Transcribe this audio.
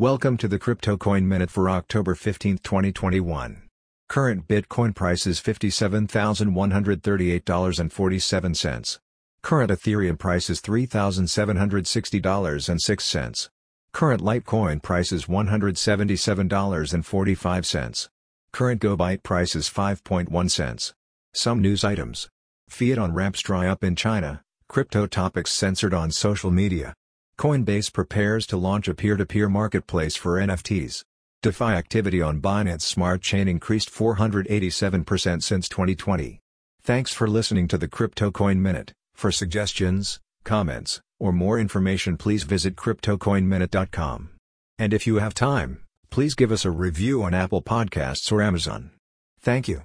Welcome to the Crypto Coin Minute for October 15, 2021. Current Bitcoin price is $57,138.47. Current Ethereum price is $3,760.06. Current Litecoin price is $177.45. Current GoByte price is 5.1 cents. Some news items. Fiat on ramps dry up in China, crypto topics censored on social media. Coinbase prepares to launch a peer-to-peer marketplace for NFTs. DeFi activity on Binance Smart Chain increased 487% since 2020. Thanks for listening to the Crypto Coin Minute. For suggestions, comments, or more information please visit cryptocoinminute.com. And if you have time, please give us a review on Apple Podcasts or Amazon. Thank you.